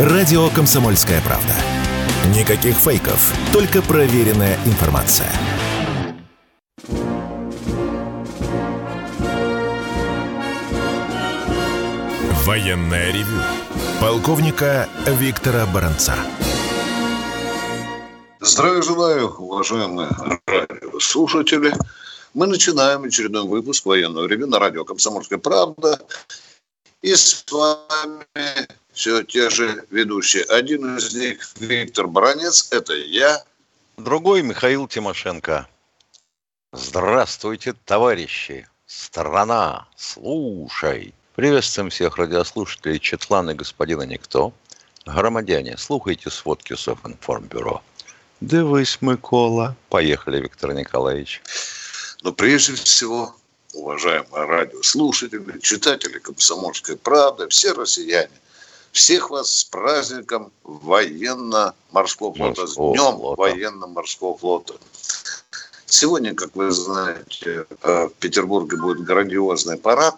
Радио «Комсомольская правда». Никаких фейков, только проверенная информация. Военная ревю. Полковника Виктора Баранца. Здравия желаю, уважаемые радиослушатели. Мы начинаем очередной выпуск военного ревю на радио «Комсомольская правда». И с вами все те же ведущие. Один из них Виктор Баранец, это я. Другой Михаил Тимошенко. Здравствуйте, товарищи! Страна, слушай! Приветствуем всех радиослушателей Четлана господина Никто. Громадяне, слухайте сводки Софинформбюро. Дивись, Микола. Поехали, Виктор Николаевич. Но прежде всего, уважаемые радиослушатели, читатели «Комсомольской правды», все россияне, всех вас с праздником военно-морского флота, с днем военно-морского флота. Сегодня, как вы знаете, э, в Петербурге будет грандиозный парад.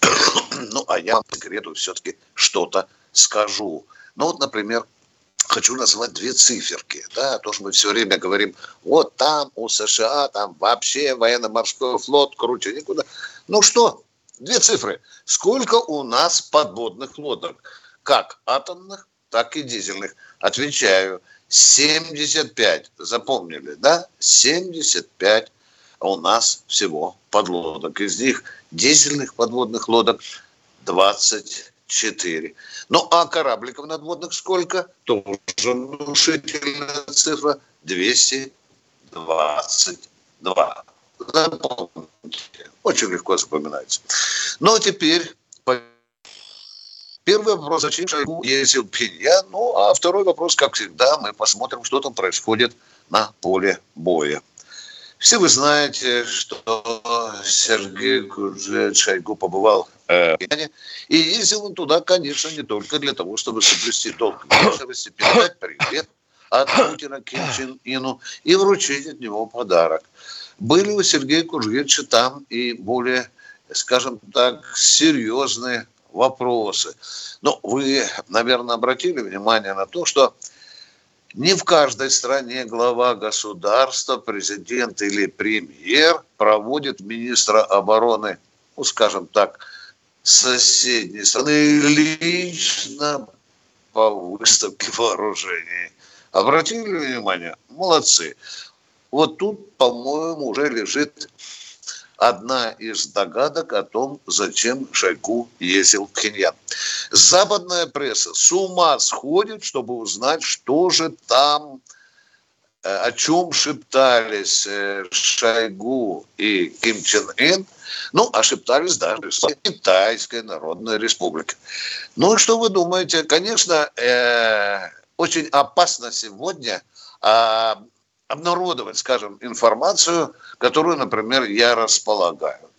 ну, а я по секрету все-таки что-то скажу. Ну, вот, например, хочу назвать две циферки, да, то, что мы все время говорим, вот там у США, там вообще военно-морской флот круче никуда. Ну что, две цифры. Сколько у нас подводных лодок? Как атомных, так и дизельных. Отвечаю, 75. Запомнили, да? 75 у нас всего подлодок. Из них дизельных подводных лодок 24. Ну, а корабликов надводных сколько? Тоже внушительная цифра. 222. Запомните. Очень легко запоминается. Ну, а теперь Первый вопрос, зачем Шойгу ездил Пиньян? Ну, а второй вопрос, как всегда, мы посмотрим, что там происходит на поле боя. Все вы знаете, что Сергей Шойгу побывал э, в Пиняне, и ездил он туда, конечно, не только для того, чтобы соблюсти долг вежливости, передать привет от Путина Ким Чен Ину и вручить от него подарок. Были у Сергея Кужгевича там и более, скажем так, серьезные вопросы. Но вы, наверное, обратили внимание на то, что не в каждой стране глава государства, президент или премьер проводит министра обороны, ну, скажем так, соседней страны лично по выставке вооружений. Обратили внимание? Молодцы. Вот тут, по-моему, уже лежит одна из догадок о том, зачем Шойгу ездил в Пхеньян. Западная пресса с ума сходит, чтобы узнать, что же там, э, о чем шептались э, Шойгу и Ким Чен Ын, ну, а шептались даже с Китайской Народной Республикой. Ну, что вы думаете? Конечно, э, очень опасно сегодня э, обнародовать, скажем, информацию, которую, например, я располагаю.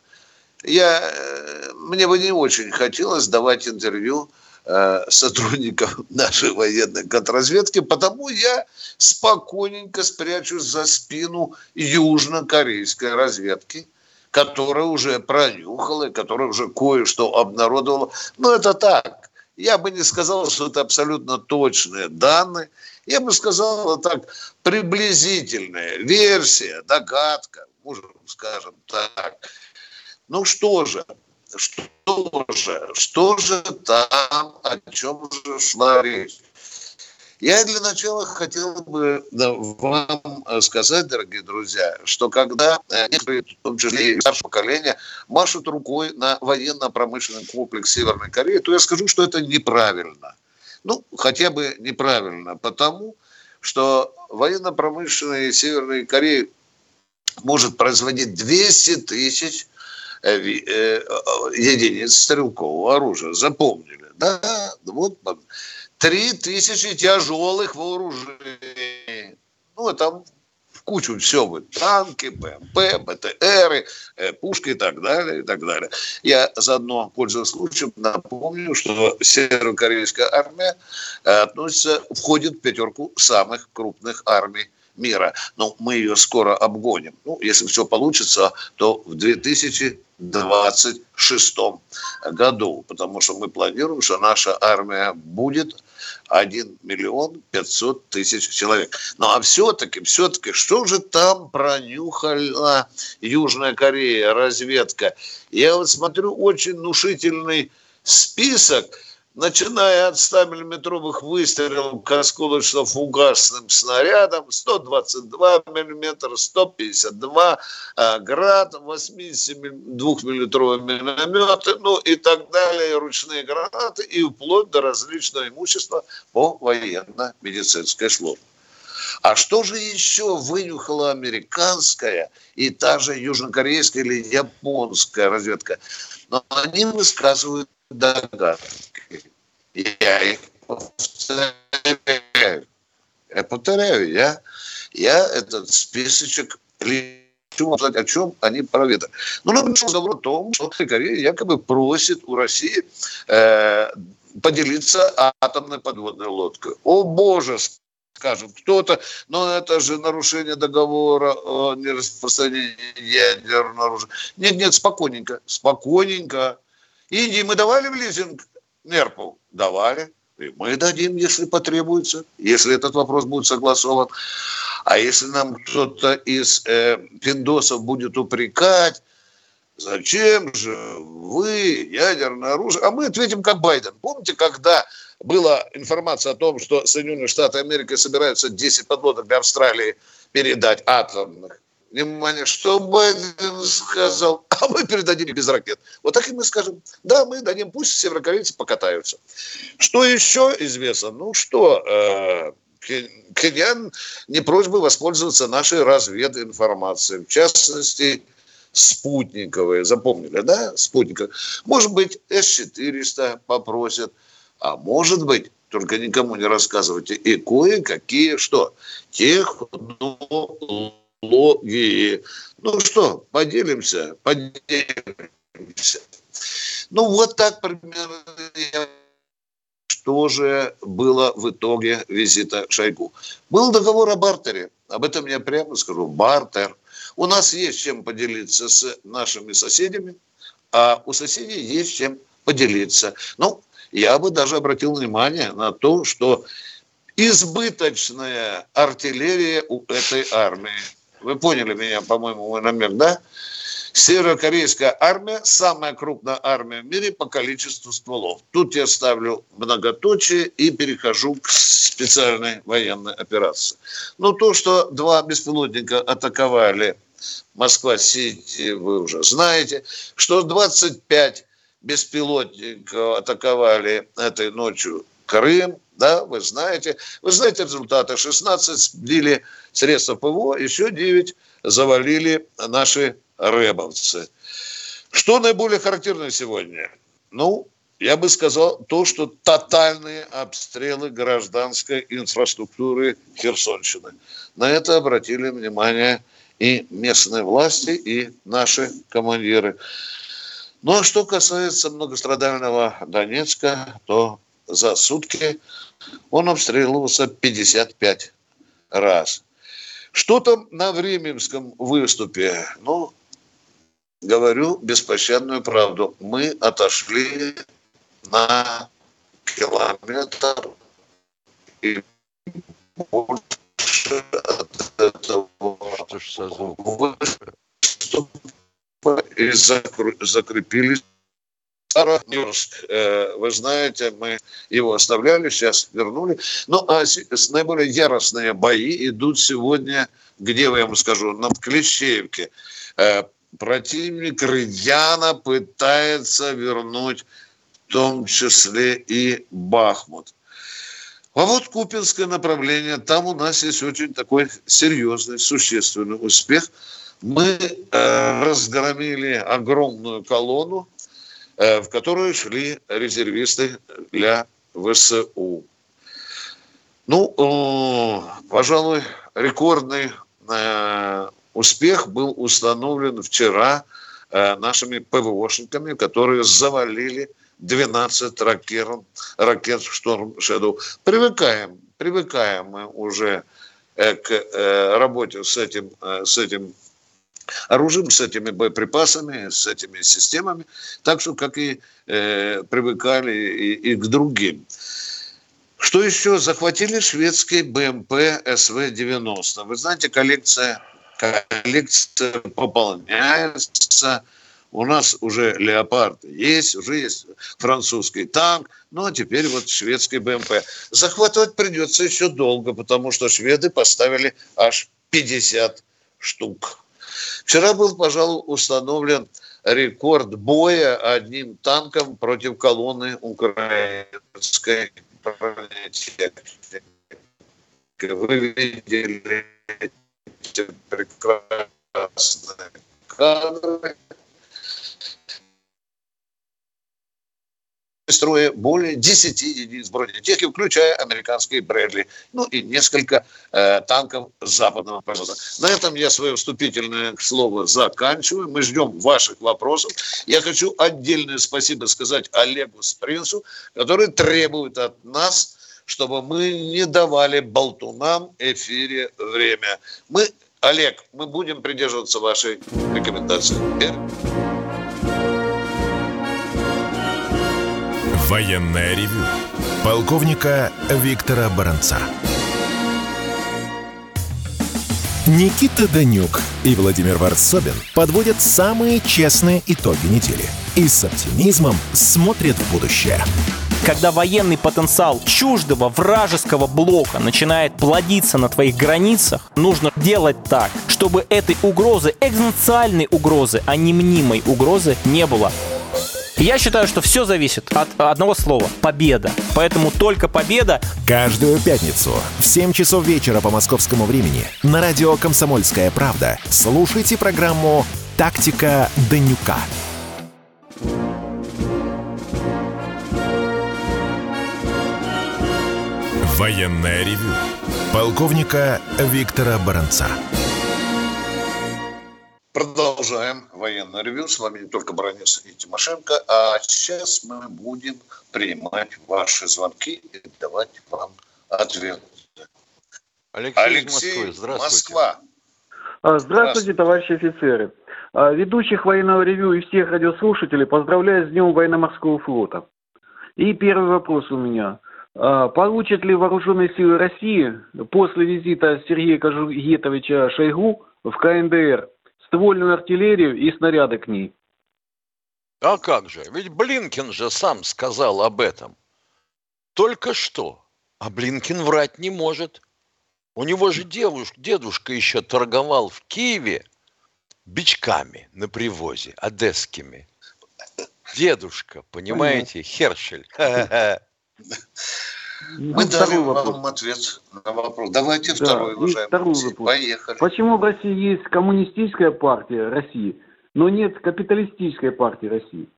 Я, э, мне бы не очень хотелось давать интервью э, сотрудникам нашей военной контрразведки, потому я спокойненько спрячусь за спину южнокорейской разведки, которая уже пронюхала, которая уже кое-что обнародовала. Но это так. Я бы не сказал, что это абсолютно точные данные я бы сказал так, приблизительная версия, догадка, можем скажем так. Ну что же, что же, что же там, о чем же шла речь? Я для начала хотел бы вам сказать, дорогие друзья, что когда некоторые, в том числе и старшее поколение, машут рукой на военно-промышленный комплекс Северной Кореи, то я скажу, что это неправильно. Ну, хотя бы неправильно, потому что военно-промышленная Северной Кореи может производить 200 тысяч э, э, единиц стрелкового оружия. Запомнили? Да, вот 3 тысячи тяжелых вооружений. Ну, там кучу все будет. Танки, БМП, БТРы, э, пушки и так далее, и так далее. Я заодно, пользуясь случаем, напомню, что северокорейская армия э, относится, входит в пятерку самых крупных армий мира. Но мы ее скоро обгоним. Ну, если все получится, то в 2026 году, потому что мы планируем, что наша армия будет 1 миллион 500 тысяч человек. Ну а все-таки, все-таки, что же там пронюхала Южная Корея, разведка? Я вот смотрю очень внушительный список – начиная от 100-миллиметровых выстрелов к осколочно-фугасным снарядам, 122 миллиметра, 152 а, град, 82-миллиметровые минометы, ну и так далее, ручные гранаты и вплоть до различного имущества по военно-медицинской службе. А что же еще вынюхала американская и та же южнокорейская или японская разведка? Но они высказывают догадки. Я их повторяю. Я повторяю, я, я этот списочек лечу, о чем они проведали. Ну, например, разговор о том, что Корея якобы просит у России э, поделиться атомной подводной лодкой. О, боже, скажем, кто-то, но это же нарушение договора о нераспространении ядерного оружия. Нет, нет, спокойненько, спокойненько. Индии мы давали в лизинг НЕРПу? Давали. И мы дадим, если потребуется, если этот вопрос будет согласован. А если нам кто-то из э, пиндосов будет упрекать, зачем же вы ядерное оружие? А мы ответим как Байден. Помните, когда была информация о том, что Соединенные Штаты Америки собираются 10 подлодок для Австралии передать атомных? Внимание, что Байден сказал, а мы передадим без ракет. Вот так и мы скажем, да, мы дадим, пусть северокорейцы покатаются. Что еще известно? Ну что, э, Кеньян не просьба воспользоваться нашей развединформацией, в частности, спутниковые, запомнили, да, спутниковые. Может быть, С-400 попросят, а может быть, только никому не рассказывайте, и кое-какие, что, технологии технологии. Ну что, поделимся, поделимся. Ну вот так примерно что же было в итоге визита Шойгу. Был договор о бартере. Об этом я прямо скажу. Бартер. У нас есть чем поделиться с нашими соседями, а у соседей есть чем поделиться. Ну, я бы даже обратил внимание на то, что избыточная артиллерия у этой армии – вы поняли меня, по-моему, мой намек, да? Северокорейская армия – самая крупная армия в мире по количеству стволов. Тут я ставлю многоточие и перехожу к специальной военной операции. Ну, то, что два беспилотника атаковали Москва-Сити, вы уже знаете. Что 25 беспилотников атаковали этой ночью Крым, да, вы знаете. Вы знаете результаты. 16 сбили средства ПВО, еще 9 завалили наши рэбовцы. Что наиболее характерно сегодня? Ну, я бы сказал то, что тотальные обстрелы гражданской инфраструктуры Херсонщины. На это обратили внимание и местные власти, и наши командиры. Ну а что касается многострадального Донецка, то за сутки он обстреливался 55 раз. Что там на Временском выступе? Ну, говорю беспощадную правду. Мы отошли на километр и больше от этого выступа и закрепились Старонежск, э, вы знаете, мы его оставляли, сейчас вернули. Ну, а наиболее яростные бои идут сегодня, где, я вам скажу, на Клещеевке. Э, противник рьяно пытается вернуть в том числе и Бахмут. А вот Купинское направление, там у нас есть очень такой серьезный, существенный успех. Мы э, разгромили огромную колонну в которую шли резервисты для ВСУ. Ну, э, пожалуй, рекордный э, успех был установлен вчера нашими ПВОшниками, которые завалили 12 ракет, ракет «Шторм Шэдоу». Привыкаем, привыкаем мы уже к работе с этим, с этим оружием, с этими боеприпасами, с этими системами, так же, как и э, привыкали и, и к другим. Что еще? Захватили шведский БМП СВ-90. Вы знаете, коллекция, коллекция пополняется. У нас уже леопард есть, уже есть французский танк, ну а теперь вот шведский БМП. Захватывать придется еще долго, потому что шведы поставили аж 50 штук. Вчера был, пожалуй, установлен рекорд боя одним танком против колонны украинской бронетехники. Вы видели эти прекрасные кадры. Строя более 10 единиц бронетехники, включая американские Брэдли, ну и несколько э, танков западного производства. На этом я свое вступительное слово заканчиваю. Мы ждем ваших вопросов. Я хочу отдельное спасибо сказать Олегу Спринцу, который требует от нас, чтобы мы не давали болтунам эфире время. Мы, Олег, мы будем придерживаться вашей рекомендации. Военное ревю полковника Виктора Баранца. Никита Данюк и Владимир Варсобин подводят самые честные итоги недели и с оптимизмом смотрят в будущее. Когда военный потенциал чуждого вражеского блока начинает плодиться на твоих границах, нужно делать так, чтобы этой угрозы, экзистенциальной угрозы, а не мнимой угрозы не было. Я считаю, что все зависит от одного слова – победа. Поэтому только победа. Каждую пятницу в 7 часов вечера по московскому времени на радио «Комсомольская правда» слушайте программу «Тактика Данюка». Военное ревю полковника Виктора Баранца. Продолжаем военное ревю. С вами не только Бронец и Тимошенко. А сейчас мы будем принимать ваши звонки и давать вам ответы. Алексей, Алексей Москвы. Здравствуйте. Москва. А, здравствуйте, товарищи офицеры. А, ведущих военного ревю и всех радиослушателей поздравляю с Днем военно-морского флота. И первый вопрос у меня. А, получат ли вооруженные силы России после визита Сергея Кожугетовича Шойгу в КНДР ствольную артиллерию и снаряды к ней. А как же? Ведь Блинкин же сам сказал об этом. Только что. А Блинкин врать не может. У него же девушка, дедушка еще торговал в Киеве бичками на привозе, одесскими. Дедушка, понимаете, Хершель. Ну, Мы дали вам ответ на вопрос. Давайте да, второй, уважаемый второй вопрос. Поехали. Почему в России есть коммунистическая партия России, но нет капиталистической партии России?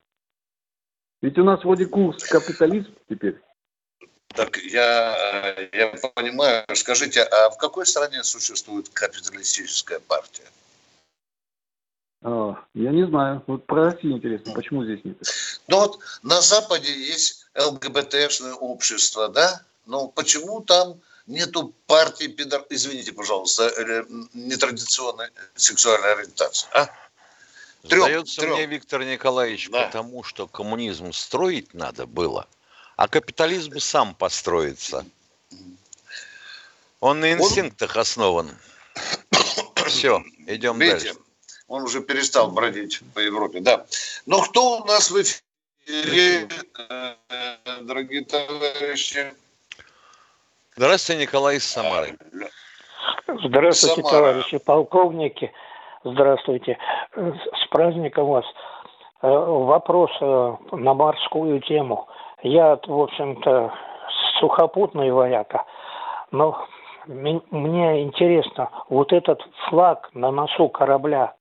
Ведь у нас вроде курс капитализм теперь. Так я, я понимаю. Скажите, а в какой стране существует капиталистическая партия? А, я не знаю. Вот про Россию интересно, почему здесь нет? Ну вот на Западе есть ЛГБТшное общество, да? Но почему там нету партии пидор... Извините, пожалуйста, э, нетрадиционной сексуальной ориентации, а? Трем, Сдается трем. мне, Виктор Николаевич, да. потому что коммунизм строить надо было, а капитализм сам построится. Он на инстинктах Он... основан. Все, идем Видите, дальше. Он уже перестал бродить по Европе, да. Но кто у нас в эфире? Дорогие товарищи. Здравствуйте, Николай из Самары. Здравствуйте, Самара. товарищи полковники. Здравствуйте. С праздником вас. Э, вопрос э, на морскую тему. Я, в общем-то, сухопутный вояка, но мне интересно, вот этот флаг на носу корабля,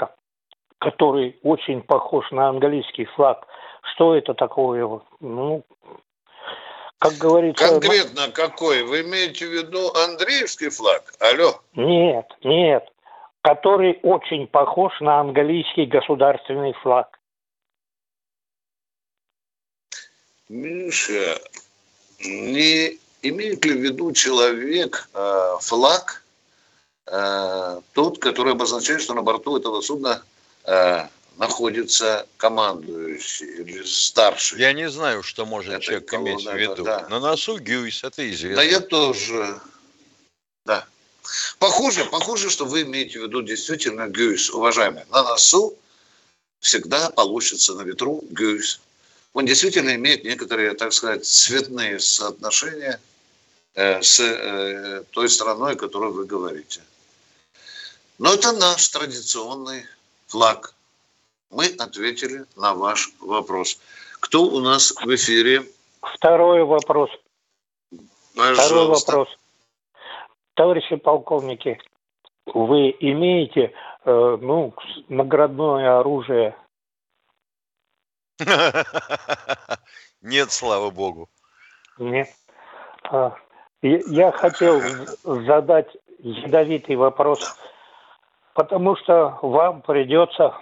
который очень похож на английский флаг, что это такое? Ну, как говорится... Конкретно какой? Вы имеете в виду Андреевский флаг? Алло? Нет, нет. Который очень похож на английский государственный флаг. Миша, не имеет ли в виду человек э, флаг э, тот, который обозначает, что на борту этого судна э, находится командующий или старший. Я не знаю, что может Это человек иметь в виду. да. На носу Гюйс, это известно. Да я тоже. Да. Похоже, похоже, что вы имеете в виду действительно Гюйс, уважаемый. На носу всегда получится на ветру Гюйс. Он действительно имеет некоторые, так сказать, цветные соотношения э, с э, той страной, о которой вы говорите. Но это наш традиционный флаг. Мы ответили на ваш вопрос. Кто у нас в эфире? Второй вопрос. Второй Пожалуйста. вопрос. Товарищи полковники, вы имеете э, ну, наградное оружие? Нет, слава богу. Нет. А, я хотел задать ядовитый вопрос, потому что вам придется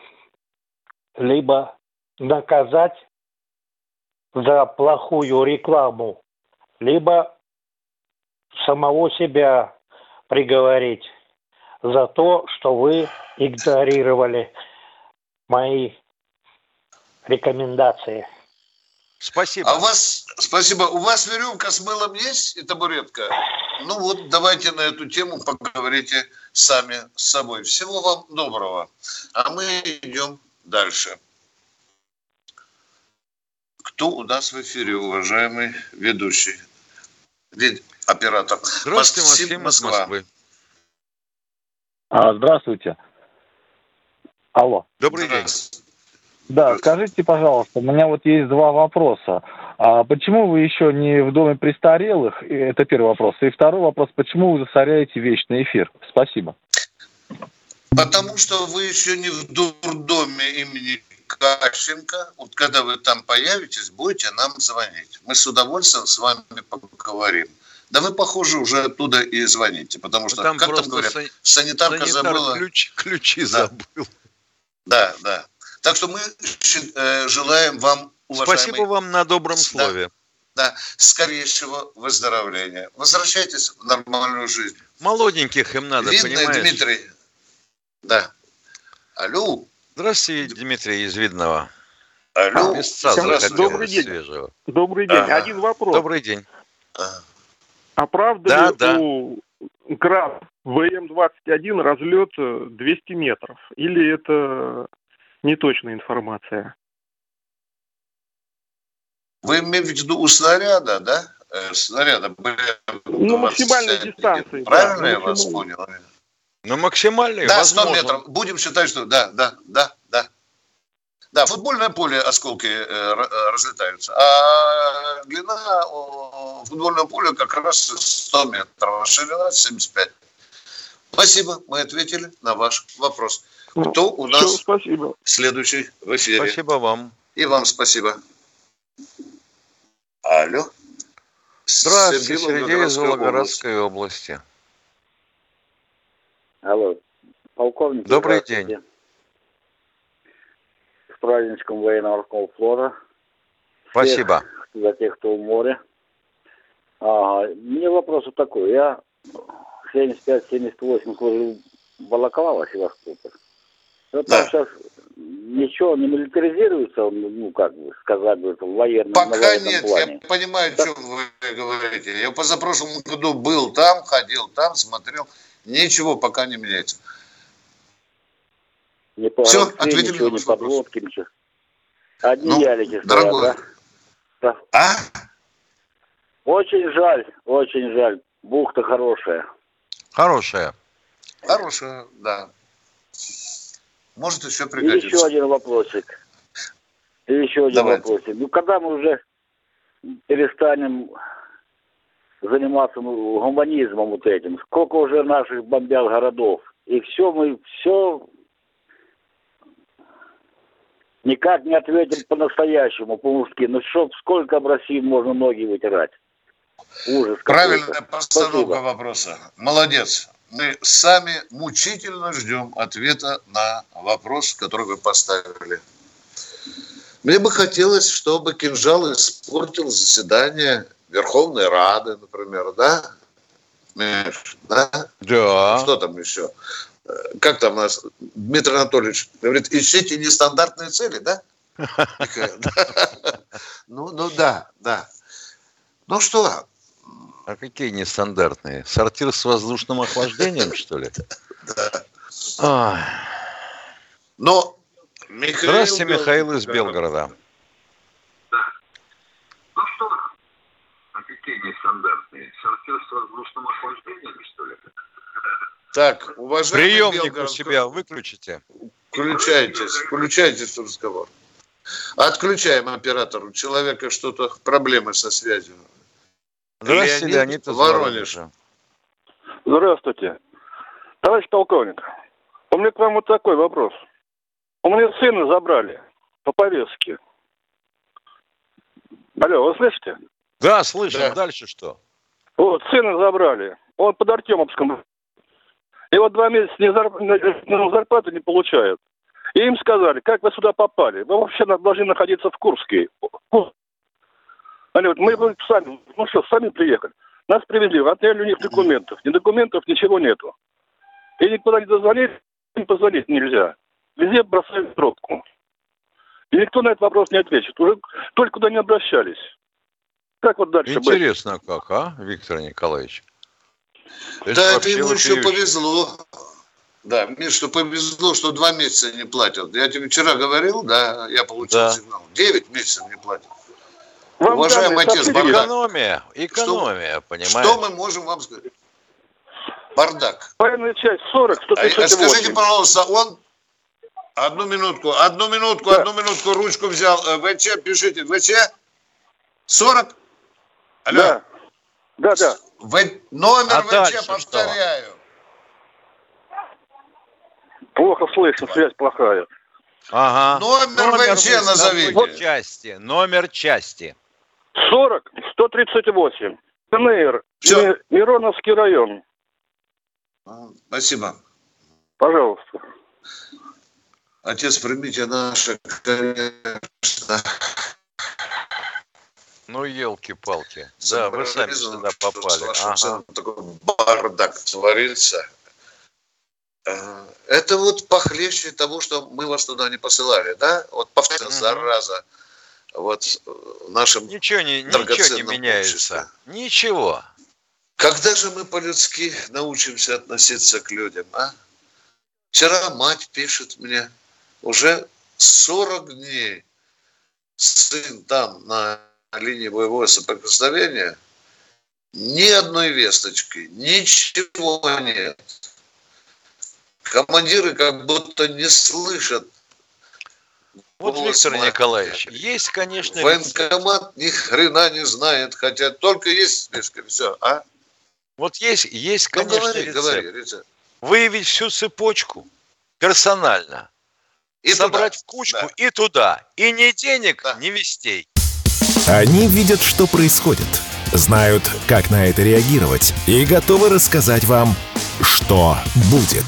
либо наказать за плохую рекламу, либо самого себя приговорить за то, что вы игнорировали мои рекомендации. Спасибо. А у вас, спасибо, у вас веревка с мылом есть и табуретка? Ну вот, давайте на эту тему поговорите сами с собой. Всего вам доброго. А мы идем дальше. Кто у нас в эфире, уважаемый ведущий? Оператор? Здравствуйте, Максим, Максим из Москвы. А, здравствуйте. Алло. Добрый день. Да, скажите, пожалуйста, у меня вот есть два вопроса. А почему вы еще не в доме престарелых? Это первый вопрос. И второй вопрос, почему вы засоряете вечный эфир? Спасибо. Потому что вы еще не в дурдоме имени Кащенко. Вот когда вы там появитесь, будете нам звонить. Мы с удовольствием с вами поговорим. Да вы, похоже, уже оттуда и звоните, потому что, Ну, там как там говорят, сан- санитарка санитар забыла. ключ- ключи Да. забыл. Да, да. Так что мы э, желаем вам, уважаемый, Спасибо вам на добром Да. слове. да, скорейшего выздоровления. Возвращайтесь в нормальную жизнь. Молоденьких им надо, Видно, понимаешь? Дмитрий. Да. Алло. Здравствуйте, Дмитрий из Видного. Алло. Добрый день. свежего. Добрый день. Ага. Один вопрос. Добрый день. А, правда Да, ли да. у ГРАД ВМ-21 разлет э, 200 метров? Или это неточная информация? Вы имеете в виду у снаряда, да? Э, снаряда БМ-21. Ну, максимальной дистанции, да, Правильно я вас понял? Ну, максимальный, Да, 100 возможно. метров. Будем считать, что да, да, да, да. Да, футбольное поле осколки э, э, разлетаются. А длина о, футбольного поля как раз 100 метров, а ширина 75. Спасибо, мы ответили на ваш вопрос. Ну, Кто у нас спасибо. следующий в эфире? Спасибо вам. И вам спасибо. Алло. Здравствуйте, Сергей из Волгоградской области. Алло, полковник. Добрый здравствуйте. С праздничком военно-морского флота. Спасибо. За тех, кто в море. Ага, мне вопрос вот такой. Я 75-78 служил Балаклава, Севастополь. Вот Да. там сейчас ничего не милитаризируется, ну, как бы сказать, бы, в военном, на Пока военном нет, плане. я понимаю, о чем вы говорите. Я позапрошлом году был там, ходил там, смотрел. Ничего пока не меняется. Ни по Всё, Москве, ответили ничего, на ваш вопрос. подводки, ничего. Одни Ну, ялики стоят, дорогой. да? Да. А? Очень жаль, очень жаль. Бухта хорошая. Хорошая. Хорошая, да. Может еще И пригодится. еще один вопросик. И еще один Давайте. вопросик. Ну, когда мы уже перестанем заниматься ну, гуманизмом вот этим, сколько уже наших бомбят городов, и все мы, все никак не ответим по-настоящему, по-мужски. Ну, что, сколько в России можно ноги вытирать? Ужас. Правильная постановка Спасибо. вопроса. Молодец. Мы сами мучительно ждем ответа на вопрос, который вы поставили. Мне бы хотелось, чтобы кинжал испортил заседание Верховной Рады, например, да? Миш, да? Да. Что там еще? Как там у нас Дмитрий Анатольевич говорит, ищите нестандартные цели, да. Ну, ну да, да. Ну что, А какие нестандартные? Сортир с воздушным охлаждением, что ли? да. Но Михаил... Здравствуйте, Михаил из Белгорода. Ну что, а какие нестандартные? Сортир с воздушным охлаждением, что ли? Так, уважаемый Приемник у себя выключите. Включайтесь, включайтесь в разговор. Отключаем оператору. У человека что-то проблемы со связью. Здравствуйте, Леонид Леонид из Воронеж. Воронежа. Здравствуйте. Товарищ полковник, у меня к вам вот такой вопрос. У меня сына забрали по повестке. Алло, вы слышите? Да, слышим. Да. Дальше что? Вот, сына забрали. Он под Артемовском. И вот два месяца ни зар- ни зарплаты не получает. И им сказали, как вы сюда попали? Вы вообще должны находиться в Курске. Они говорят, мы сами, ну что, сами приехали. Нас привезли, отняли у них документов. Ни документов, ничего нету. И никуда не дозвонить, не позвонить нельзя. Везде бросают трубку. И никто на этот вопрос не ответит. Уже только куда не обращались. Как вот дальше быть? Интересно как, а, Виктор Николаевич? То есть Да, это ему еще повезло. Да, что повезло, что два месяца не платят. Я тебе вчера говорил, да, я получил Да. сигнал. Девять месяцев не платят. Вам Уважаемый отец Бардак. Экономия, экономия, понимаешь? Что мы можем вам сказать? Бардак. Военная часть 40, А, а 138. скажите, пожалуйста, он... Одну минутку, одну минутку, Да. одну минутку, ручку взял. Э, ВЧ, пишите, ВЧ 40? Алло. Да, да, да. В- Номер А ВЧ, дальше что? повторяю. Плохо слышно, связь плохая. Ага. Номер ВЧ вы назовите. Части, номер части. 40, 138. КНР. Ми- Мироновский район. А, Спасибо. Пожалуйста. Отец, примите наше, конечно, Ну, елки-палки. Да, вы сами сюда попали. Ага. такой бардак творится. Э, Это вот похлеще того, что мы вас туда не посылали, да? Вот повторяю, зараза. Вот э, нашим... Ничего не, ничего не меняется. обществе. Ничего. Когда же мы по-людски научимся относиться к людям, а? Вчера мать пишет мне, уже 40 дней сын там на линии боевого соприкосновения, ни одной весточки, ничего нет. Командиры как будто не слышат. Вот, Виктор. Николаевич, есть, конечно. Военкомат ни хрена не знает, хотя только есть списки, все, а? Вот есть, есть, Ну, конечно, говори, рецепт. говори, рецепт. Выявить всю цепочку персонально. И собрать туда. в кучку Да. и туда. И ни денег, Да. ни вестей. Они видят, что происходит, знают, как на это реагировать и готовы рассказать вам, что будет.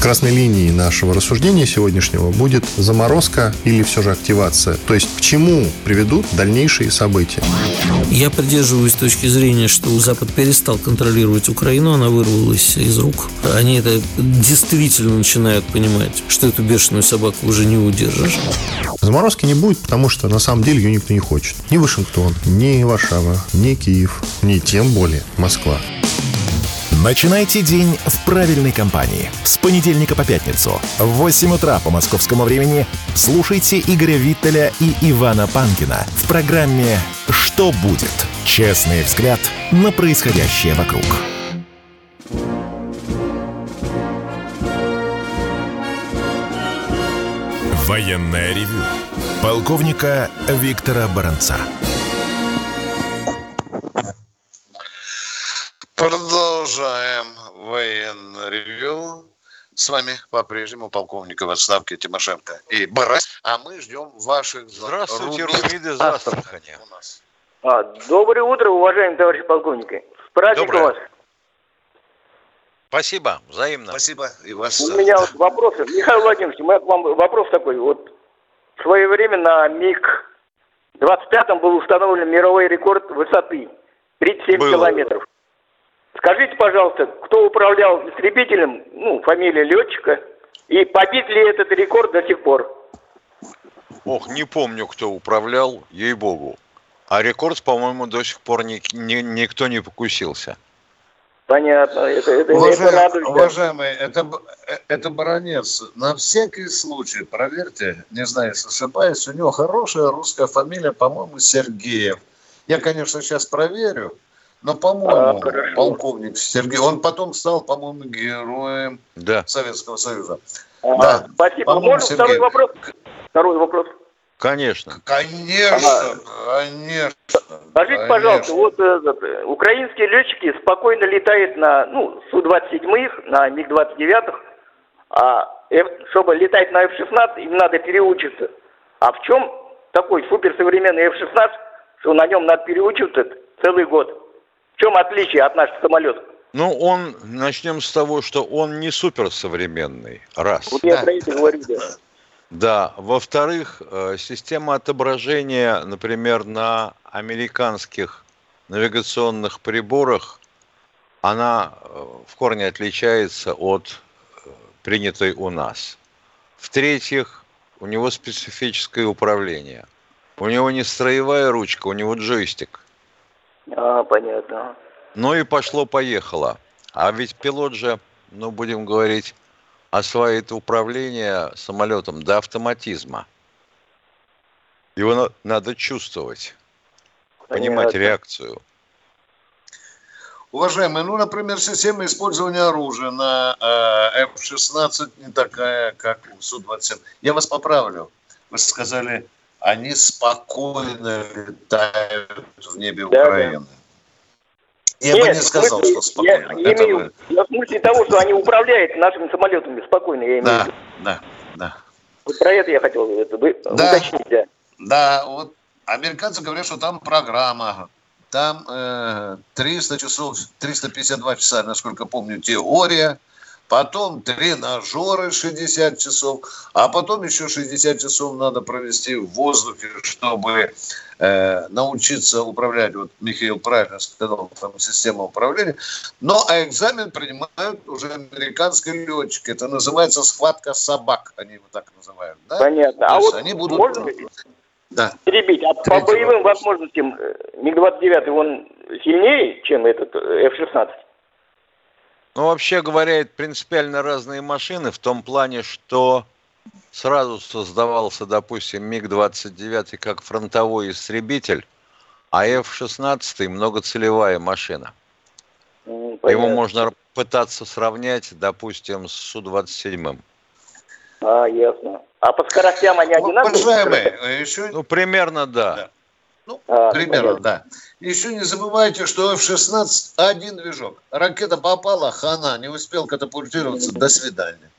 Красной линией нашего рассуждения сегодняшнего будет заморозка или все же активация. То есть к чему приведут дальнейшие события. Я придерживаюсь точки зрения, что Запад перестал контролировать Украину, она вырвалась из рук. Они это действительно начинают понимать, что эту бешеную собаку уже не удержишь. Заморозки не будет, потому что на самом деле ее никто не хочет. Ни Вашингтон, ни Варшава, ни Киев, ни тем более Москва. Начинайте день в правильной компании. С понедельника по пятницу в 8 утра по московскому времени слушайте Игоря Виттеля и Ивана Панкина в программе «Что будет?» Честный взгляд на происходящее вокруг. Военное ревю полковника Виктора Баранца. Продолжаем военное ревью. С вами по-прежнему полковник в отставке Тимошенко и Барас. А мы ждем ваших звонков. Здравствуйте, Румид из Астрахани. у нас. А, доброе утро, уважаемые товарищи полковники. С праздником вас. Спасибо, взаимно. Спасибо. И вас. У меня вот вопросы. Михаил Владимирович, у меня к вам вопрос такой. Вот в свое время на МиГ-25 был установлен мировой рекорд высоты 37 Было. километров. Скажите, пожалуйста, кто управлял истребителем, ну, фамилия летчика, и побит ли этот рекорд до сих пор? Ох, не помню, кто управлял, ей-богу. А рекорд, по-моему, до сих пор ни, ни- никто не покусился. Понятно, это, это, это радует. уважаемый, это, б- э, это баронец. На всякий случай, проверьте, не знаю, если ошибаюсь, у него хорошая русская фамилия, по-моему, Сергеев. Я, конечно, сейчас проверю, но, по-моему, А, полковник Сергей, он потом стал, по-моему, героем Да, Советского Союза. Ага, Да. Спасибо. Можно второй Сергей. вопрос? Второй вопрос. конечно. Конечно, конечно. Скажите, конечно. пожалуйста, вот э, э, украинские летчики спокойно летают на ну, Су-27, на МиГ-29, а F- чтобы летать на F-16, им надо переучиться. А в чем такой суперсовременный F-16, что на нем надо переучиваться целый год? В чем отличие от наших самолетов? Ну, он, начнем с того, что он не суперсовременный, раз. Вот я Да. про это говорю, да. Да, во-вторых, э, система отображения, например, на американских навигационных приборах, она э, в корне отличается от э, принятой у нас. В-третьих, у него специфическое управление. У него не строевая ручка, у него джойстик. А, понятно. Ну и пошло-поехало. А ведь пилот же, ну будем говорить, осваивает управление самолетом до автоматизма. Его на- надо чувствовать, понимать Понятно. реакцию. Уважаемые, ну, например, система использования оружия на э, F-16 не такая, как у Су-27. Я вас поправлю. Вы сказали, они спокойно летают в небе Да, Украины. Я бы Нет, не сказал, в смысле, что спокойно. Я, Это имею я в смысле того, что они управляют нашими самолетами спокойно, я имею в Да, виду. да, да. Вот про это я хотел это, вы, Да. уточнить, да. Да, вот американцы говорят, что там программа, там э, 300 часов, 352 часа, насколько помню, теория, потом тренажеры 60 часов, а потом еще 60 часов надо провести в воздухе, чтобы э, научиться управлять. Вот Михаил правильно сказал, там система управления. Но а экзамен принимают уже американские летчики. Это называется схватка собак, они его так называют. Да? Понятно. А вот они будут... можно Да. перебить? А по Третий боевым вопрос. возможностям э, МиГ-29, он сильнее, чем этот э, F-16? Ну, вообще говоря, это принципиально разные машины в том плане, что сразу создавался, допустим, МиГ-29 как фронтовой истребитель, а F-16 многоцелевая машина. Его понятно. можно пытаться сравнять, допустим, с Су-27. А, ясно. А по скоростям они одинаковые? Уважаемые, э, еще Ну, примерно да. Ну, А, примерно, понятно. да. Еще не забывайте, что F-16 один движок. Ракета попала, хана, не успел катапультироваться, до свидания.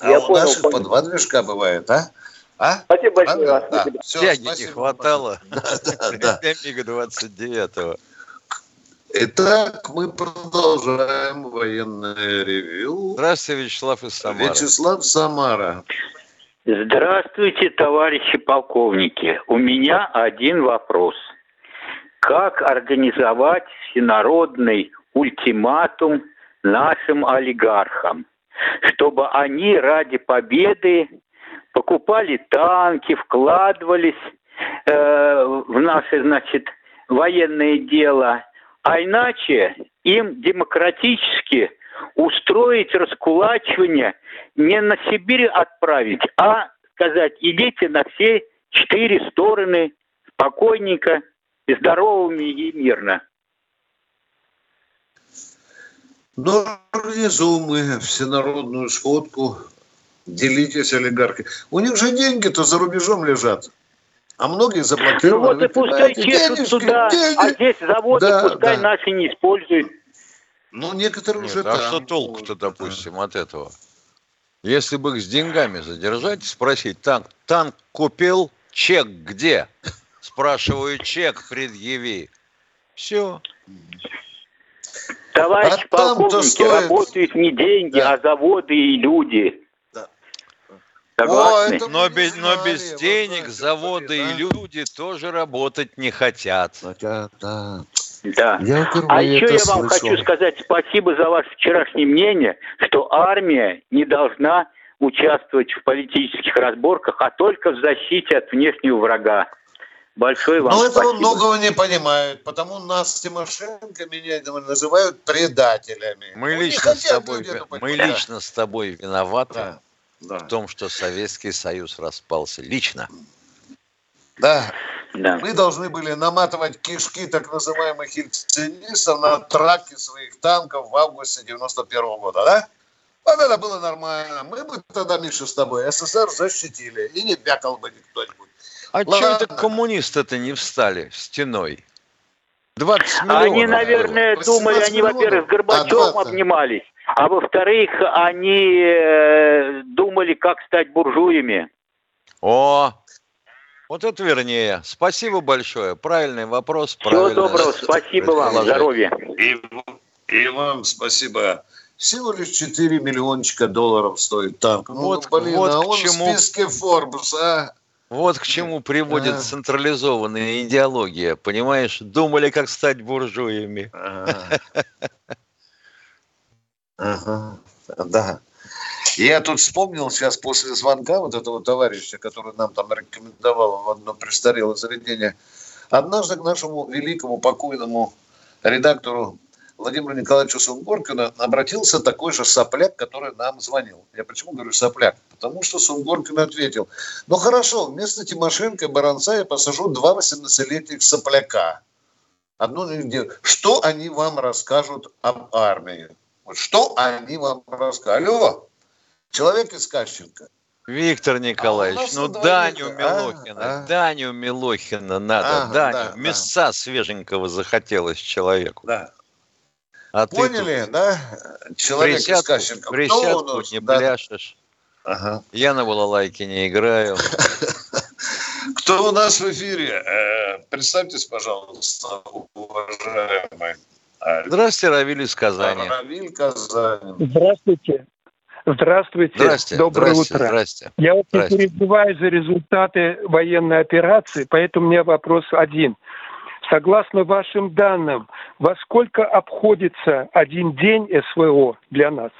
А Я у понял, наших понял. по два движка бывает, а? А? Спасибо большое. Ладно? Да. Спасибо. Всё, Тяги не спасибо. хватало Да, да. для МиГа-29. Итак, мы продолжаем военное ревю. Здравствуйте, Вячеслав из Самары. Вячеслав Самара. Здравствуйте, товарищи полковники. У меня один вопрос. Как организовать всенародный ультиматум нашим олигархам, чтобы они ради победы покупали танки, вкладывались э, в наше, значит, военное дело, а иначе им демократически устроить раскулачивание не на Сибирь отправить, а сказать, идите на все четыре стороны спокойненько, и здоровыми и мирно. Ну, организуем мы всенародную сходку. Делитесь, олигархи. У них же деньги-то за рубежом лежат. А многие Ну заблокированы. вот и пускай чешут денежки, туда, деньги. а здесь заводы Да, пускай да. наши не используют. Ну, некоторые Нет, уже а там. что толку-то, допустим, от этого? Если бы их с деньгами задержать, спросить, танк, танк купил, чек где? Спрашиваю, чек предъяви. Все. Товарищ А там-то полковники, стоит- работают не деньги, Да. а заводы и люди. Да. Согласны? Ой, это- Но без, не но знали, без денег знаете, заводы да. и люди тоже работать не хотят. Хотя, да. Да. Я а еще я вам слышал. хочу сказать спасибо за ваше вчерашнее мнение, что армия не должна участвовать в политических разборках, а только в защите от внешнего врага. Большое вам Но этого спасибо. многого не понимают, потому нас с Тимошенко меня называют предателями. Мы Ну, лично с тобой, мы лично с тобой виноваты Да, да. в том, что Советский Союз распался. Лично. Да. Да. Мы должны были наматывать кишки так называемых ельцинистов на траке своих танков в августе 91 года, да? Вот это было нормально. Мы бы тогда, Миша, с тобой СССР защитили. И не бякал бы кто-нибудь. А Ладно. что это коммунисты-то не встали стеной? 20 миллионов. Они, наверное, 18 думали, они, во-первых, с А, Горбачевым 20. обнимались, а во-вторых, они э, думали, как стать буржуями. О, вот это вернее. Спасибо большое. Правильный вопрос. Всего доброго, спасибо вам, здоровья. И, и вам спасибо. Всего лишь 4 миллиончика долларов стоит танк. Ну, Вот- блин, вот а к он чему- в списке Forbes, а? Вот к чему приводит А. централизованная идеология. Понимаешь, думали, как стать буржуями. Ага. Да. Я тут вспомнил сейчас после звонка вот этого товарища, который нам там рекомендовал в одно престарелое заведение. Однажды к нашему великому покойному редактору Владимиру Николаевичу Сунгоркину обратился такой же сопляк, который нам звонил. Я почему говорю сопляк? Потому что Сунгоркин ответил, ну хорошо, вместо Тимошенко и Баранца я посажу два 18-летних сопляка. Одну. Что они вам расскажут об армии? Вот что они вам расскажут? Алло, человек из Кащенко. Виктор Николаевич, нас ну Даню а? Милохина, А? Даню Милохина надо, Ага, Даню, да, да. мясца свеженького захотелось человеку. Да. А ты Поняли, тут да? Человек из присядку, Кащенко. Кто у присядку не Да. бляшешь. Ага. Я на балалайке не играю. Кто у нас в эфире? Э, Представьтесь, пожалуйста, уважаемый. А, Здравствуйте, Равиль из Казани. Равиль Казань. Здравствуйте. Здравствуйте. Здрасте, Доброе здрасте, утро. здрасте. Я не Здрасте. переживаю за результаты военной операции, поэтому у меня вопрос один. Согласно вашим данным, во сколько обходится один день СВО для нас?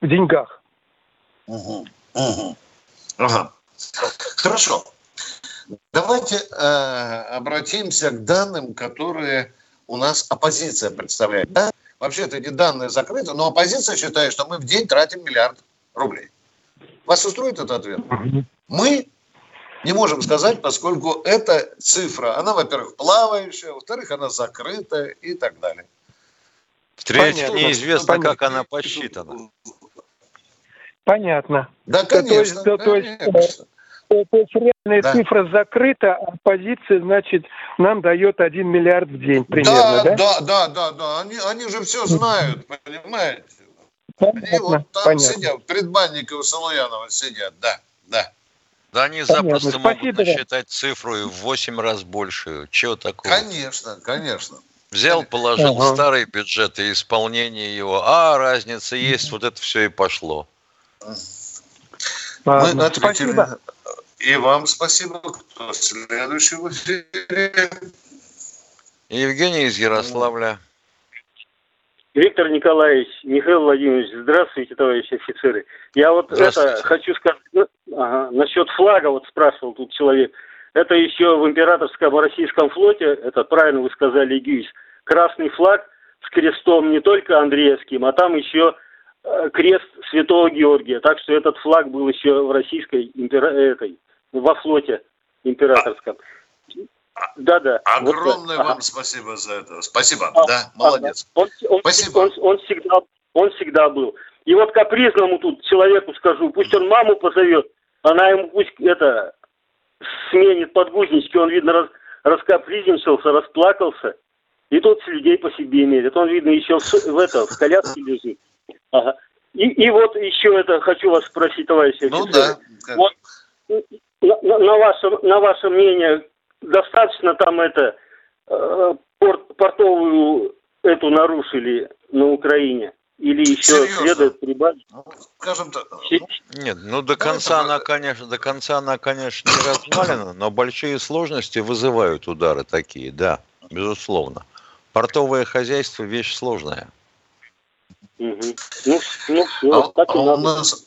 В деньгах. Мгм, мгм. Ага. Хорошо. Давайте э, обратимся к данным, которые у нас оппозиция представляет. Да? Вообще-то эти данные закрыты, но оппозиция считает, что мы в день тратим миллиард рублей. Вас устроит этот ответ? Мы не можем сказать, поскольку эта цифра, она, во-первых, плавающая, во-вторых, она закрытая и так далее. В-третьих, Понятно. неизвестно, как она посчитана. Понятно. Да, То- то есть- конечно. то- то есть, конечно. То, реальная Да. цифра закрыта, а позиция, значит, нам дает 1 миллиард в день примерно, да? да, да, да, да. Они, они же все знают, понимаете? Они Понятно, вот там понятно. сидят, предбанника у Салуянова сидят, да, да. Да они Понятно. запросто могут Спасибо вам. насчитать цифру и в 8 раз большую. Чего такого? Конечно, конечно. Взял, положил Ага. старый бюджет и исполнение его. А, разница есть, вот это все и пошло. Мы ответили. Спасибо. И вам спасибо. Кто следующий в эфире? Евгений из Ярославля. Виктор Николаевич, Михаил Владимирович, здравствуйте, товарищи офицеры. Я вот это хочу сказать, ну, ага, насчет флага, вот спрашивал тут человек. Это еще в императорском российском флоте, это правильно вы сказали, Игюис, красный флаг с крестом не только Андреевским, а там еще э, крест Святого Георгия. Так что этот флаг был еще в российской импера... этой, во флоте императорском. Вот так. Огромное Ага. вам спасибо за это. Спасибо, А, да, молодец. Он, он- Спасибо. Он, он всегда, он всегда был. И вот капризному тут человеку скажу, пусть он маму позовет, она ему пусть это сменит подгузнички, он, видно, раз, раскапризничался, расплакался, и тот с людей по себе мерит. Он, видно, еще в, в, это, в коляске лежит. Ага. И, и вот еще это хочу вас спросить, товарищи Ну офицеры. да. Вот на, на- на ваше, на ваше мнение, достаточно там это э, порт- портовую эту нарушили на Украине? Или еще Серьезно? следует прибавить? Ну, скажем так, Нет, ну до конца она, конечно, до конца она, конечно, не развалена, но большие сложности вызывают удары такие, да, безусловно. Портовое хозяйство – вещь сложная. Угу. Ну, ну, ну А, так и а у надо. нас...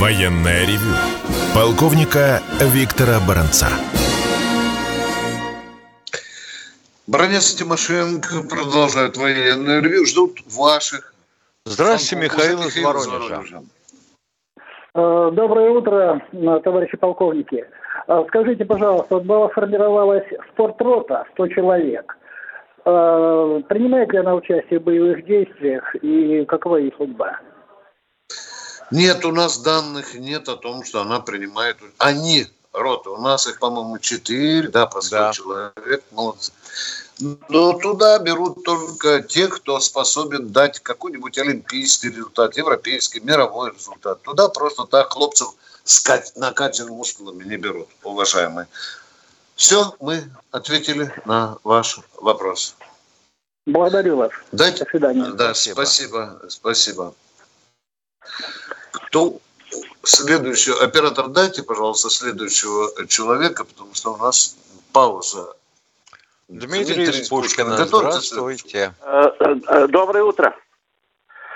Военное ревю полковника Виктора Баранца. Бронец Тимошенко продолжают военное ревью, ждут ваших. Здравствуйте. Михаил из Воронежа. Э, Доброе утро, э, товарищи полковники. Э, Скажите, пожалуйста, вот была формировалась спортрота, 100 человек. Принимает ли она участие в боевых действиях и какова ее судьба? Нет, у нас данных нет о том, что она принимает... Они, роты, у нас их, по-моему, четыре, да, по 100 Да. человек, молодцы. Но туда берут только тех, кто способен дать какой-нибудь олимпийский результат, европейский, мировой результат. Туда просто так хлопцев с кат- накачанными мускулами не берут, уважаемые. Все, мы ответили на ваш вопрос. Благодарю вас. Дайте... До свидания. Да, спасибо, спасибо. Кто следующий оператор дайте, пожалуйста, следующего человека, потому что у нас пауза. Дмитрий из Пушкина, здравствуйте. Э, э, Доброе утро.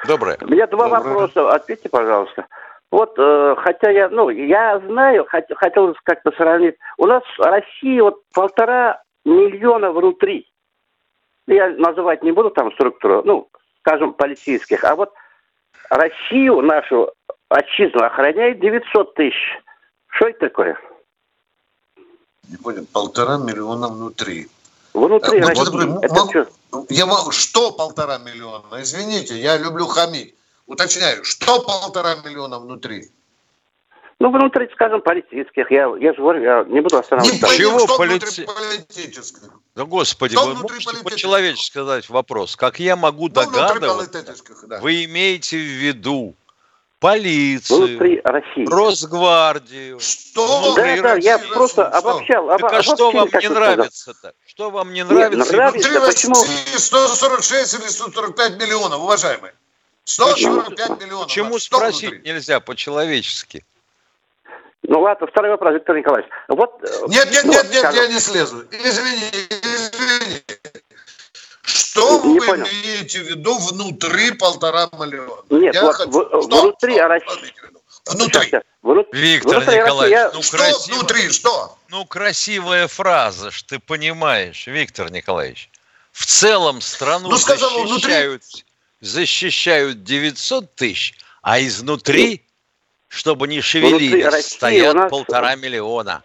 Доброе. У меня два Доброе. вопроса. Ответьте, пожалуйста. Вот, э, хотя я, ну, я знаю, хот- хотел как-то сравнить. У нас в России вот полтора миллиона внутри. Я называть не буду там структуру, ну, скажем, полицейских. А вот Россию, нашу отчизну, охраняет 900 тысяч. Что это такое? Не понял, полтора миллиона внутри. Внутри будьте России. добры, Это мог- что? Я могу, что полтора миллиона? Извините, я люблю хамить. Уточняю, что полтора миллиона внутри? Ну, внутри, скажем, полицейских. Я, я же говорю, я не буду останавливаться. Чего что внутри политических? Да, господи, Что вы внутри можете политических? по-человечески задать вопрос. Как я могу Ну, догадываться, политических, да. вы имеете в виду полицию, Внутри России. Росгвардию. Что? Да, да, я просто обобщал. Так обо- а что вам не нравится-то? Что вам не Нет, нравится? нравится, Внутри почему? России 146 или 145 миллионов, уважаемые. 145 миллионов. Почему спросить внутри? нельзя по-человечески? Ну ладно, второй вопрос, Виктор Николаевич. Вот, э, Нет, нет, ну, нет, нет, скажем, я не слезу. Извини, извини. Что Не вы понял. имеете в виду внутри полтора миллиона? Нет, я вот хочу... в- Что? внутри Что? России. Внутри. Внут- Виктор внутри Николаевич, России я- ну Что красиво. внутри? Что? Ну, красивая фраза, ж ты понимаешь, Виктор Николаевич. В целом страну Ну, сказал он, внутри. защищают, защищают 900 тысяч, а изнутри, чтобы не шевелились, России стоят нас- полтора миллиона.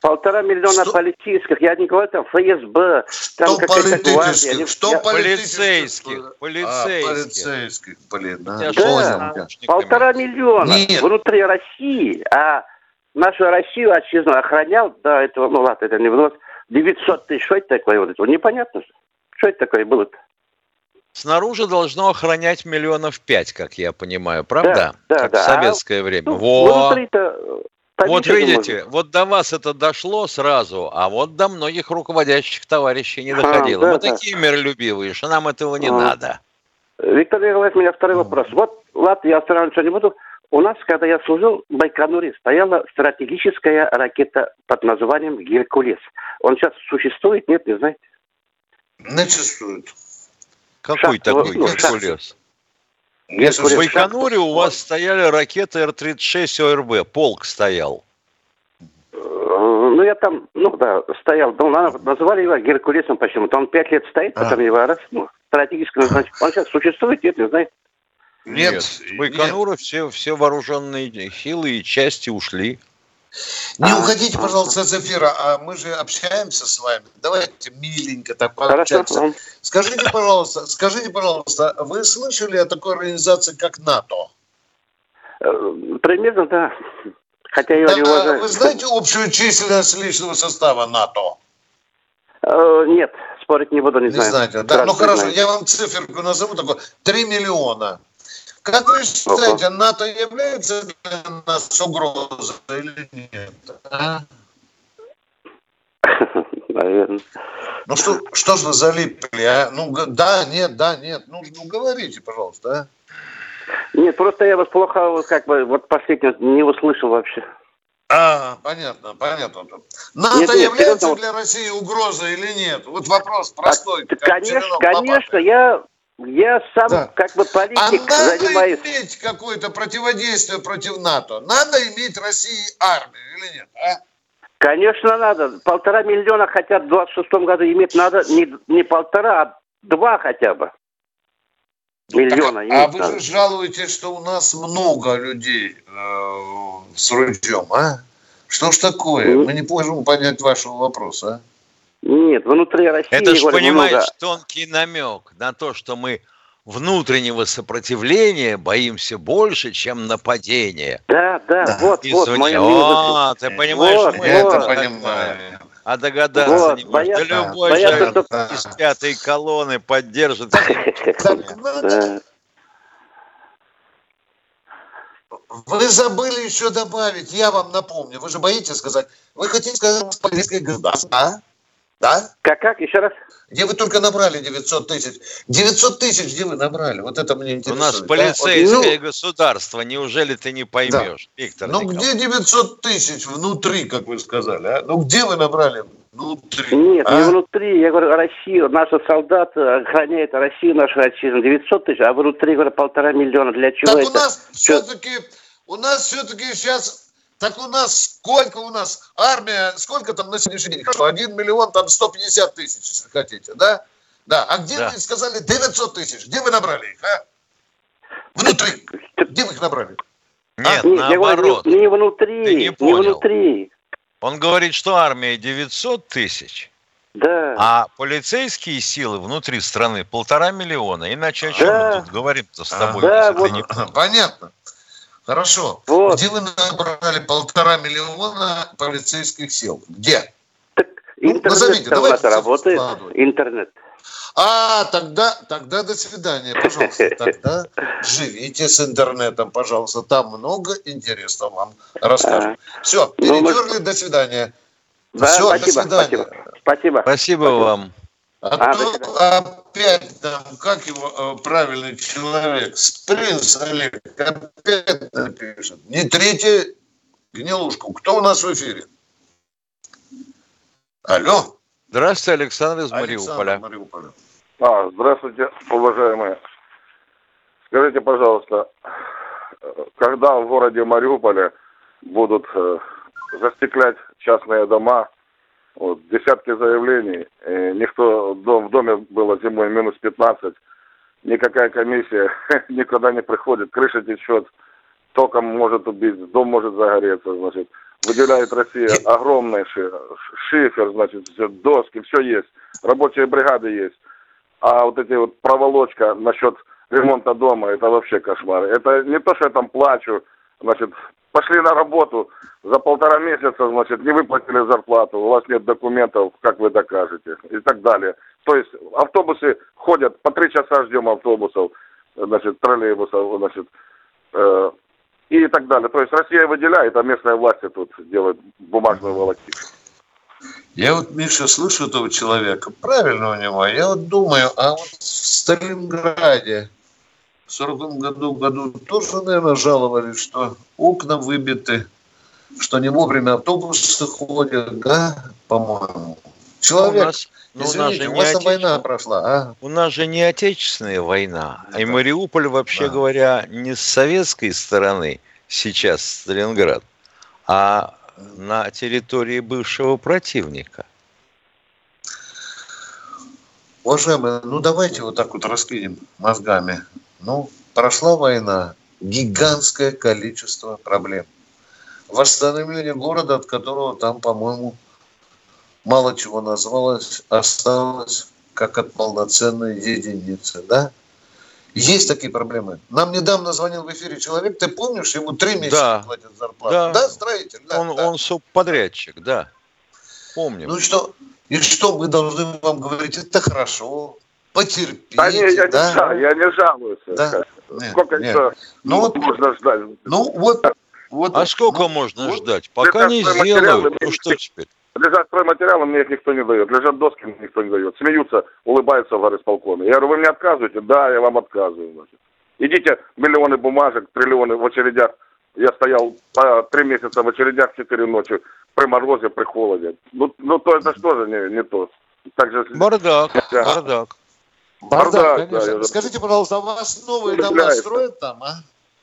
Полтора миллиона Что? полицейских. Я не говорю там ФСБ, там Что какая-то гвардия. они- Что я- Полицейских, А, полицейских. полицейских, блин. а, понял я. наушниками. Полтора миллиона Нет. внутри России, а нашу Россию отчизну охранял до этого, ну ладно, это не внос, 900 тысяч. Что это такое? Вот это? Непонятно. же. Что это такое было-то? Снаружи должно охранять миллионов пять, как я понимаю, правда? Да, да, как да. в советское время. Ну, Во. Внутри-то... Вот видите, можно. вот до вас это дошло сразу, а вот до многих руководящих товарищей не А, доходило. да, Мы да. такие миролюбивые, что нам этого не А. надо. Виктор Николаевич, у меня второй вопрос. Вот, ладно, я останавливаться не буду. У нас, когда я служил в Байконуре, стояла стратегическая ракета под названием «Геркулес». Он сейчас существует? Нет, не знаете? Не существует. Какой Шахт, такой ну. Геркулес? Не В. Байконуре у вас стояли ракеты Р-36 ОРБ, полк стоял. Э, Ну, я там, ну, да, стоял. Ну, на- называли его Геркулесом почему-то. Он пять лет стоит, А. потом его раз, ну, стратегически назначили. Он сейчас существует? Нет, не знаете? Нет, С Байконура все, все вооруженные силы и части ушли. Не А, уходите, а, пожалуйста, с эфира, а мы же общаемся с вами. Давайте миленько так пообщаемся. Скажите, пожалуйста, скажите, пожалуйста, вы слышали о такой организации, как НАТО? Э, Примерно, да. Хотя я его не Да, уважаю. вы знаете общую численность личного состава НАТО? Э, Нет, спорить не буду, не, Не знаю. знаете, да? Ну хорошо, знаю. я вам циферку назову, такой 3 миллиона. Как вы считаете, НАТО является для нас угрозой или нет? а? Наверное. Ну что, что же вы залипли, а? Ну, да, нет, да, нет. Ну, ну говорите, пожалуйста, а? Нет, просто я вас плохо, вот как бы, вот последнее не услышал вообще. А, понятно, понятно. НАТО Нет, нет, является серьезно, для России угрозой или нет? Вот вопрос простой. Как конечно, конечно, я, я сам Да. как бы А политик надо занимаюсь. иметь какое-то противодействие против НАТО? Надо иметь России армию или нет? А? Конечно, надо. Полтора миллиона хотят в 26 году иметь надо не, не полтора, а два хотя бы. Миллиона А иметь вы надо. же жалуетесь, что у нас много людей э, с ружьем, а? Что ж такое? Мы не можем понять вашего вопроса, а? Нет, внутри России, Это ж, говорю, понимаешь, много. тонкий намек на то, что мы внутреннего сопротивления боимся больше, чем нападения. Да, да, вот, вот, Извне. моя А, ты понимаешь, Вот, мы Это вот. понимаю. А догадаться Вот, не боятся- да любой боятся, же что- из пятой колонны поддержит. Да. Вы забыли еще добавить, я вам напомню, вы же боитесь сказать, вы хотите сказать полицейское государство, а? Да? Как, как, еще раз? Где вы только набрали 900 тысяч? 900 тысяч где вы набрали? Вот это мне У интересует. нас да? полицейское Вот, государство, неужели ты не поймешь, Виктор Ну, ну Николаевич? где 900 тысяч внутри, как вы сказали, а? Ну где вы набрали внутри? Нет, а? не внутри. Я говорю, Россию, наши солдаты охраняют Россию, нашу отчизну. 900 тысяч, а внутри, говорю, полтора миллиона. Для чего Так это? у нас все-таки, у нас все-таки сейчас, так у нас, сколько у нас, армия, сколько там на сегодняшний день? Хорошо, 1 миллион, там 150 тысяч, если хотите, да? Да, а где Да. вы сказали 900 тысяч? Где вы набрали их, а? Внутри. Где вы их набрали? Нет, говорю, наоборот. не, не внутри, Ты не не понял. внутри. Он говорит, что армия 900 тысяч, Да. а полицейские силы внутри страны полтора миллиона. Иначе о чем Да. мы тут говорим-то с А, тобой, да, если вот. ты не понял? Понятно. Хорошо. Вот. Где вы набрали полтора миллиона полицейских сил? Где? Ну, Интернет назовите, у нас давайте работает. Интернет. А, тогда, тогда до свидания, пожалуйста. Тогда живите с интернетом, пожалуйста. Там много интересного вам расскажут. Все, Ну, мы- перетерли, до свидания. Да, Все, до спасибо, свидания. спасибо. Спасибо. Спасибо вам. А, А, то опять там, как его э, правильный человек, Спринс Олег, опять напишет. Не третья гнилушку. Кто у нас в эфире? Алло. Здравствуйте, Александр из Александр Мариуполя. Мариуполя. А, здравствуйте, уважаемые. Скажите, пожалуйста, когда в городе Мариуполе будут э, застеклять частные дома, вот, десятки заявлений, э, никто, дом, в доме было зимой минус 15, никакая комиссия никогда не приходит, крыша течет, током может убить, дом может загореться, значит, выделяет Россия огромный ши- шифер, значит, всё, доски, все есть, рабочие бригады есть. А вот эти вот проволочка насчет ремонта дома, это вообще кошмар. Это не то, что я там плачу, значит, пошли на работу, за полтора месяца, значит, не выплатили зарплату, у вас нет документов, как вы докажете, и так далее. То есть автобусы ходят, по три часа ждем автобусов, значит, троллейбусов, значит, э, и так далее. То есть Россия выделяет, а местные власти тут делают бумажную волокиту. Я вот, Миша, слышу этого человека, правильно у него, я вот думаю, а вот в Сталинграде в 40 году, году тоже, наверное, жаловались, что окна выбиты, что не вовремя автобусы ходят, да, по-моему. Человек, У нас- ну, у нас извините, же у вас война прошла, а? У нас же не отечественная война, и Мариуполь, вообще говоря, не с советской стороны сейчас Сталинград, а на территории бывшего противника. Уважаемые, ну давайте вот так вот раскинем мозгами. Ну, прошла война, гигантское количество проблем. Восстановление города, от которого там, по-моему, мало чего назвалось, осталось как от полноценной единицы, да? Есть такие проблемы. Нам недавно звонил в эфире человек, ты помнишь, ему три месяца Да. платят зарплату. Да, строитель, да, он, да. он субподрядчик, да. Помним. Ну что, И что мы должны вам говорить? Это хорошо, потерпите. Да не, я, да? не, я не жалуюсь. Да. Нет, Сколько нет. еще Ну вот- можно ждать? Ну вот, вот А сколько можно ждать? Пока не сделают. Ну что теперь? Лежат стройматериалы, мне их никто не дает. Лежат доски, мне никто не дает. Смеются, улыбаются в горисполкоме. Я говорю, вы мне отказываете? Да, я вам отказываю. Значит. Идите, миллионы бумажек, триллионы в очередях. Я стоял по три месяца в очередях, четыре ночи, при морозе, при холоде. Ну, ну то это что же не, не то? Так же... Бардак, Да. бардак. Бардак, Бардак, да, конечно. я- Скажите, пожалуйста, а у вас новые дома строят там, а?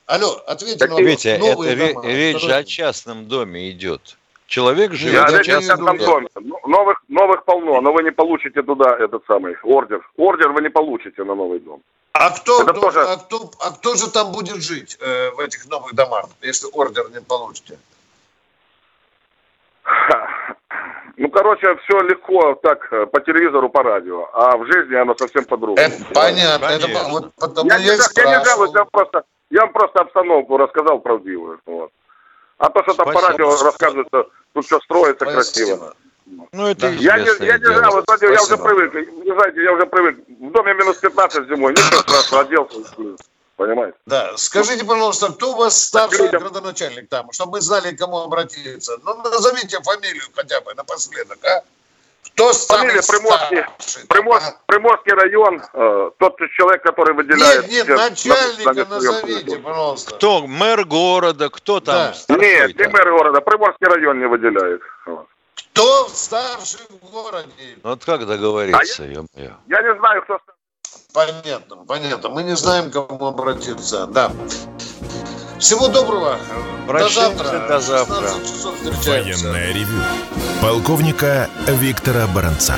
Алло, ответьте на Витя, вопрос. это Новые ре- дома речь же о строят? частном доме идет. Человек живет Я в частном доме. Ну, Новых, новых полно, но вы не получите туда этот самый ордер. Ордер вы не получите на новый дом. А кто, Это тоже- а, кто, а кто же там будет жить э, в этих новых домах, если ордер не получите? Ну, короче, все легко так э, по телевизору, по радио, а в жизни оно совсем по-другому. Это понятно. Это, вот потому Я, я, не, жа- я не спрашивал. жалуюсь, я просто, я вам просто обстановку рассказал правдивую. Вот. А то, что там по радио рассказывается, тут все строится красиво. Спасибо. Ну, это Я не, я не жалуюсь, знаете, я уже привык. Вы знаете, я уже привык. В доме минус 15 зимой, ничего страшного, оделся. Понимаете? Да, скажите, пожалуйста, кто у вас старший людям- градоначальник там, чтобы мы знали, к кому обратиться? Ну, назовите фамилию хотя бы напоследок, а? Кто Фамилия Приморский, старший? Примор- а? Приморский район, э, тот человек, который выделяет... Нет, нет, начальника на- на- назовите, пожалуйста. Кто? Мэр города? Кто там? Да. старшой-то? Нет, не мэр города, Приморский район не выделяет. Вот. Кто старший в городе? Вот как договориться, ё-моё? Я не знаю, кто... Понятно, понятно. Мы не знаем, к кому обратиться. Да. Всего доброго. Прощаемся, до завтра. до завтра. В 16 часов встречаемся. Военное ревю полковника Виктора Баранца.